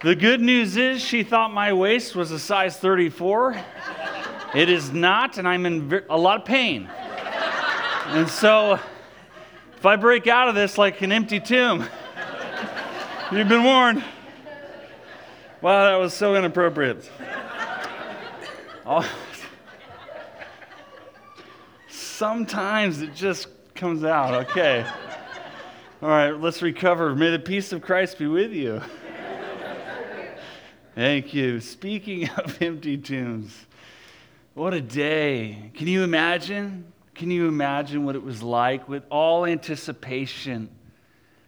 The good news is she thought my waist was a size 34. It is not, and I'm in a lot of pain. And so, if I break out of this like an empty tomb, you've been warned. Wow, that was so inappropriate. Sometimes it just comes out. Okay. All right, let's recover. May the peace of Christ be with you. Thank you. Speaking of empty tombs, what a day. Can you imagine? Can you imagine what it was like with all anticipation?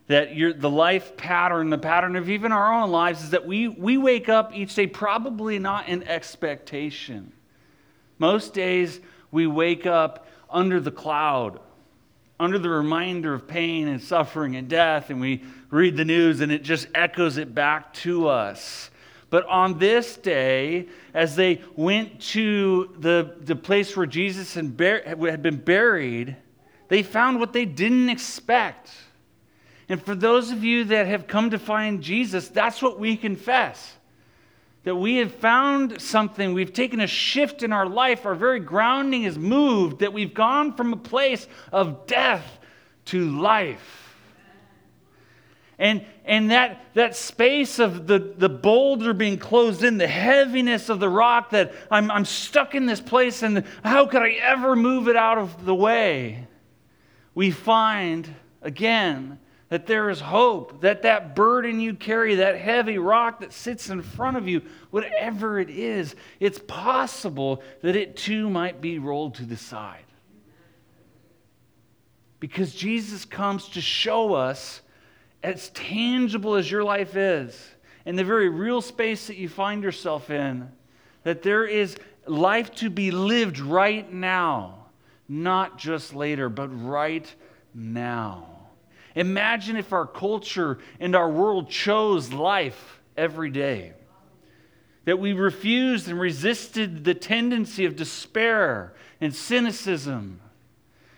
That the life pattern, the pattern of even our own lives, is that we, we wake up each day probably not in expectation. Most days we wake up under the cloud, under the reminder of pain and suffering and death, and we read the news and it just echoes it back to us. But on this day, as they went to the, the place where Jesus had, been buried, they found what they didn't expect. And for those of you that have come to find Jesus, that's what we confess. That we have found something, we've taken a shift in our life, our very grounding is moved, that we've gone from a place of death to life. And, and that, that space of the, the boulder being closed in, the heaviness of the rock that I'm, I'm stuck in this place and how could I ever move it out of the way? We find again that there is hope, that that burden you carry, that heavy rock that sits in front of you, whatever it is, it's possible that it too might be rolled to the side. Because Jesus comes to show us as tangible as your life is, in the very real space that you find yourself in, that there is life to be lived right now, not just later, but right now. Imagine if our culture and our world chose life every day. That we refused and resisted the tendency of despair and cynicism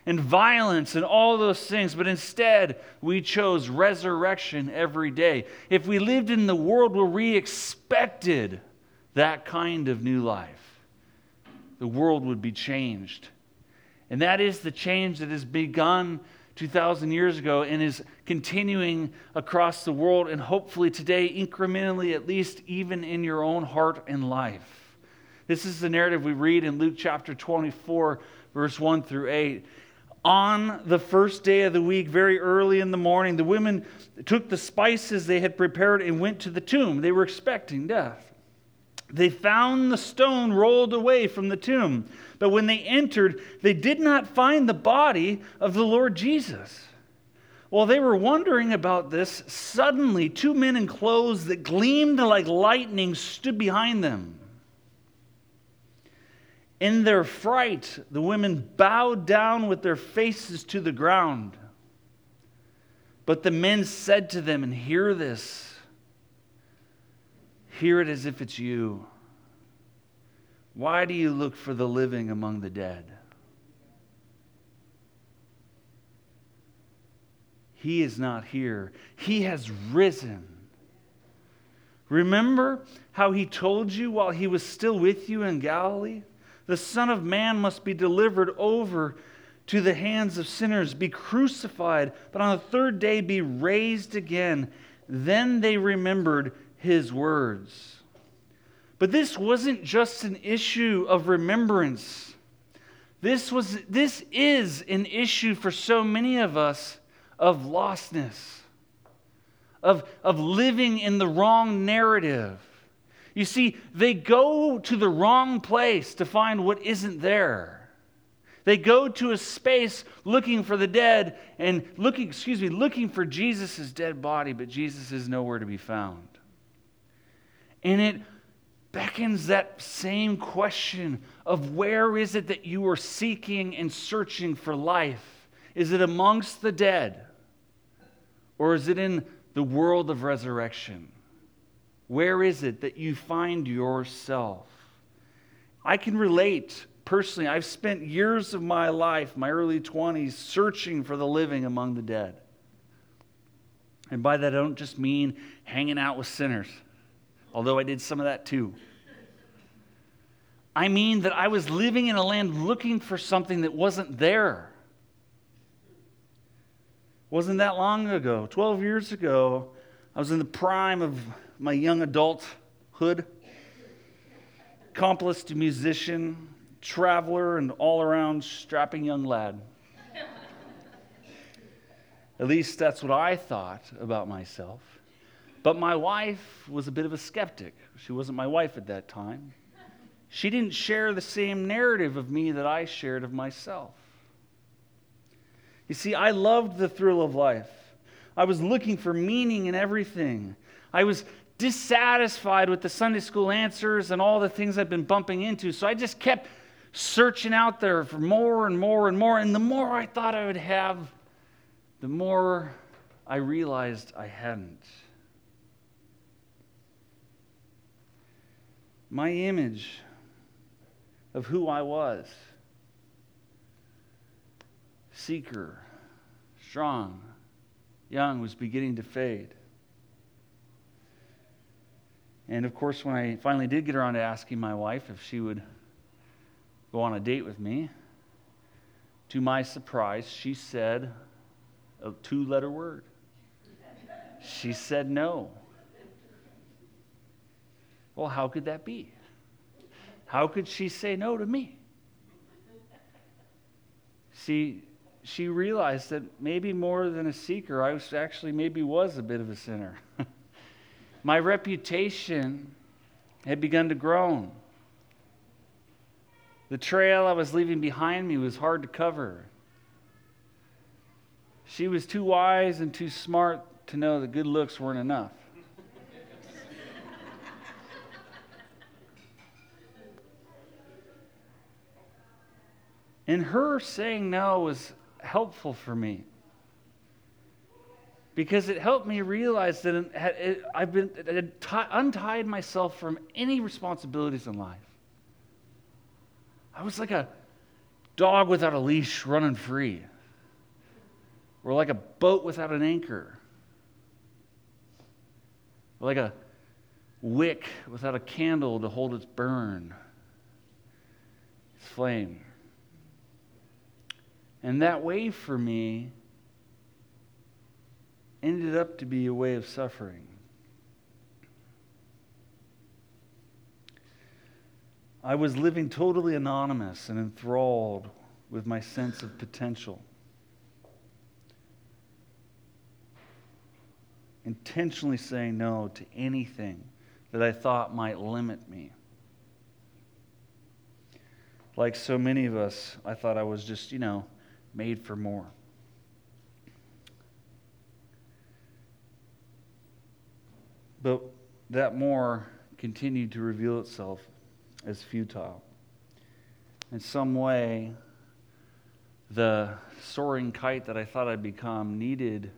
and violence and all those things, but instead we chose resurrection every day. If we lived in the world where we expected that kind of new life, the world would be changed. And that is the change that has begun 2,000 years ago and is continuing across the world and hopefully today, incrementally, at least even in your own heart and life. This is the narrative we read in Luke chapter 24, verse 1 through 8 on the first day of the week, very early in the morning, the women took the spices they had prepared and went to the tomb. They were expecting death. They found the stone rolled away from the tomb. But when they entered, they did not find the body of the Lord Jesus. While they were wondering about this, suddenly two men in clothes that gleamed like lightning stood behind them. In their fright, the women bowed down with their faces to the ground. But the men said to them, and hear this, hear it as if it's you. Why do you look for the living among the dead? He is not here, he has risen. Remember how he told you while he was still with you in Galilee? The Son of Man must be delivered over to the hands of sinners, be crucified, but on the third day be raised again. Then they remembered his words. But this wasn't just an issue of remembrance. This, was, this is an issue for so many of us of lostness, of, of living in the wrong narrative you see, they go to the wrong place to find what isn't there. They go to a space looking for the dead and looking, excuse me, looking for Jesus' dead body, but Jesus is nowhere to be found. And it beckons that same question of where is it that you are seeking and searching for life? Is it amongst the dead? Or is it in the world of resurrection? Where is it that you find yourself? I can relate personally. I've spent years of my life, my early 20s, searching for the living among the dead. And by that, I don't just mean hanging out with sinners. although I did some of that too. I mean that I was living in a land looking for something that wasn't there. Wasn't that long ago, 12 years ago, I was in the prime of my young adulthood, accomplished musician, traveler, and all around strapping young lad. At least that's what I thought about myself. But my wife was a bit of a skeptic. She wasn't my wife at that time. She didn't share the same narrative of me that I shared of myself. You see, I loved the thrill of life. I was looking for meaning in everything. I was dissatisfied with the Sunday school answers and all the things I'd been bumping into. So I just kept searching out there for more and more and more. And the more I thought I would have, the more I realized I hadn't. My image of who I was seeker, strong, young was beginning to fade. And of course, when I finally did get around to asking my wife if she would go on a date with me, to my surprise, she said a two letter word. She said no. Well, how could that be? How could she say no to me? See, she realized that maybe more than a seeker, I was actually maybe was a bit of a sinner. My reputation had begun to grow. The trail I was leaving behind me was hard to cover. She was too wise and too smart to know that good looks weren't enough. And her saying no was helpful for me because it helped me realize that I've been untied myself from any responsibilities in life. I was like a dog without a leash running free, or like a boat without an anchor, or like a wick without a candle to hold its burn, its flame. And that way for me ended up to be a way of suffering. I was living totally anonymous and enthralled with my sense of potential. Intentionally saying no to anything that I thought might limit me. Like so many of us, I thought I was just, you know, made for more. But that more continued to reveal itself as futile. In some way, the soaring kite that I thought I'd become needed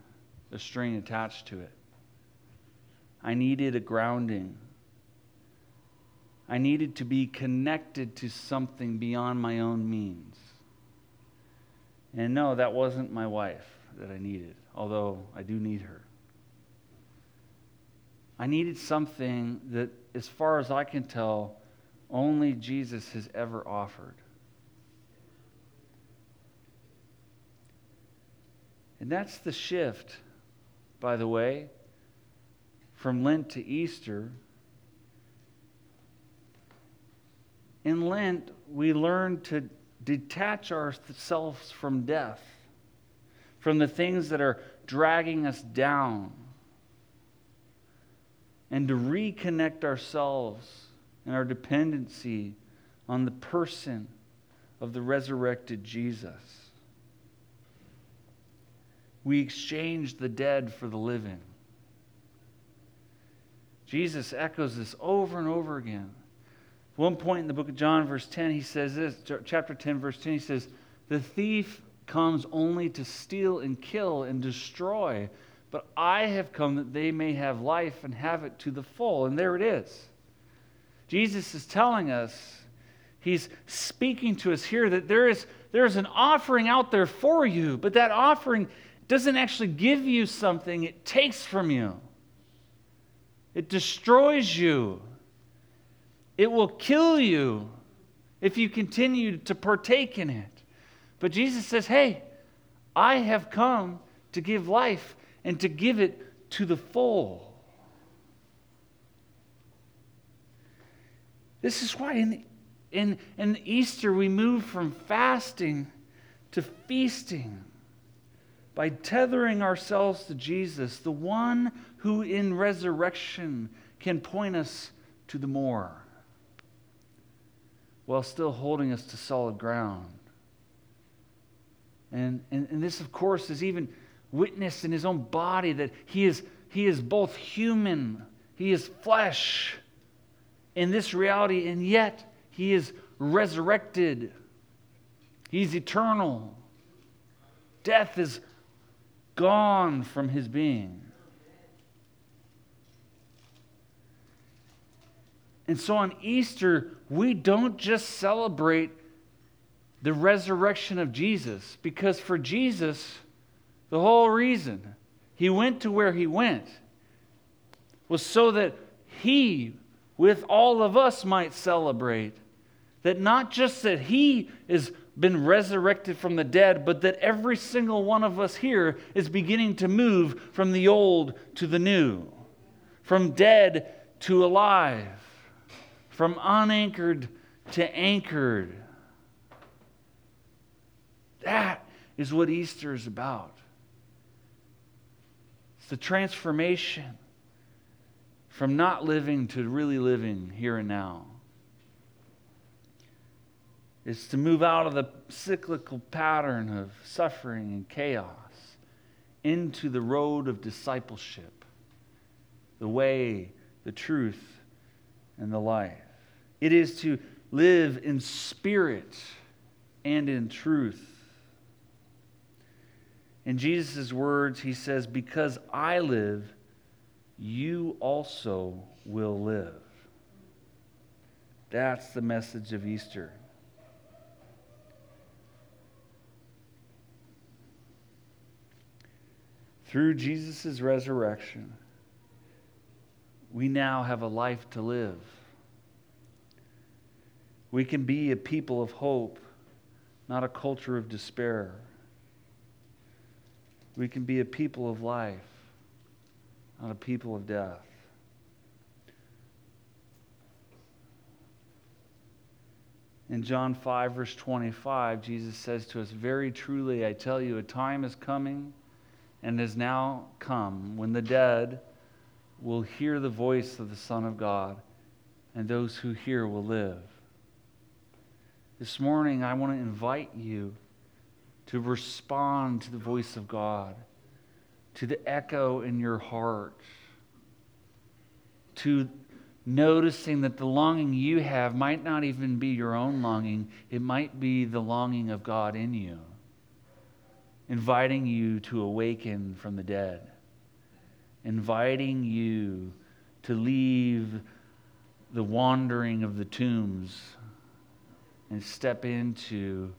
a string attached to it. I needed a grounding. I needed to be connected to something beyond my own means. And no, that wasn't my wife that I needed, although I do need her. I needed something that, as far as I can tell, only Jesus has ever offered. And that's the shift, by the way, from Lent to Easter. In Lent, we learn to detach ourselves from death, from the things that are dragging us down, and to reconnect ourselves and our dependency on the person of the resurrected Jesus. We exchange the dead for the living. Jesus echoes this over and over again. One point in the book of John, verse 10, he says this, chapter 10, verse 10, he says, The thief comes only to steal and kill and destroy, but I have come that they may have life and have it to the full. And there it is. Jesus is telling us, he's speaking to us here that there is, there is an offering out there for you, but that offering doesn't actually give you something, it takes from you. it destroys you, it will kill you if you continue to partake in it. But Jesus says, Hey, I have come to give life and to give it to the full. This is why in, in, in Easter we move from fasting to feasting by tethering ourselves to Jesus, the one who in resurrection can point us to the more while still holding us to solid ground. And, and, and this, of course, is even witnessed in his own body that he is, he is both human, he is flesh in this reality, and yet he is resurrected. He's eternal. Death is gone from his being. And so on Easter, we don't just celebrate the resurrection of Jesus, because for Jesus, the whole reason he went to where he went was so that he, with all of us, might celebrate that not just that he has been resurrected from the dead, but that every single one of us here is beginning to move from the old to the new, from dead to alive from unanchored to anchored. That is what Easter is about. It's the transformation from not living to really living here and now. It's to move out of the cyclical pattern of suffering and chaos into the road of discipleship, the way, the truth, and the life. It is to live in spirit and in truth. In Jesus' words, he says, Because I live, you also will live. That's the message of Easter. Through Jesus' resurrection, we now have a life to live. We can be a people of hope, not a culture of despair. We can be a people of life, not a people of death. In John 5, verse 25, Jesus says to us, Very truly, I tell you, a time is coming and has now come when the dead will hear the voice of the Son of God, and those who hear will live. This morning, I want to invite you to respond to the voice of God, to the echo in your heart, to noticing that the longing you have might not even be your own longing, it might be the longing of God in you, inviting you to awaken from the dead, inviting you to leave the wandering of the tombs and step into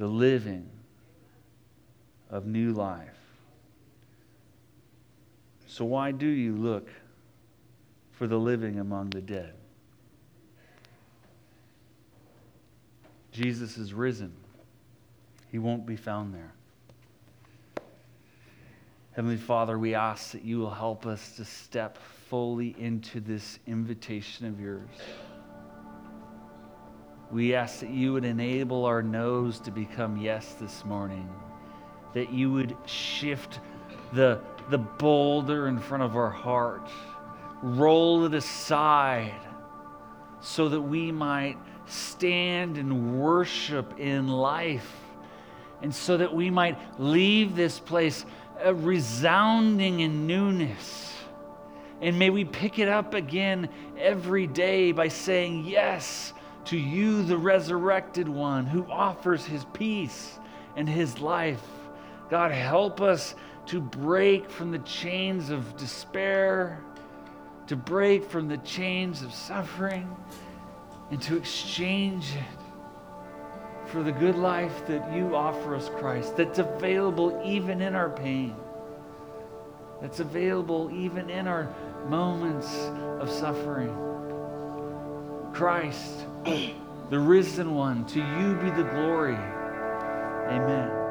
the living of new life. So, why do you look for the living among the dead? Jesus is risen. He won't be found there. Heavenly Father, we ask that you will help us to step fully into this invitation of yours. We ask that you would enable our no's to become yes this morning, that you would shift the, the boulder in front of our heart, roll it aside so that we might stand and worship in life, and so that we might leave this place uh, resounding in newness. And may we pick it up again every day by saying, Yes to you, the resurrected one who offers his peace and his life. God, help us to break from the chains of despair, to break from the chains of suffering, and to exchange it for the good life that you offer us, Christ, that's available even in our pain. that's available even in our moments of suffering. Christ, the risen one, to you be the glory. Amen.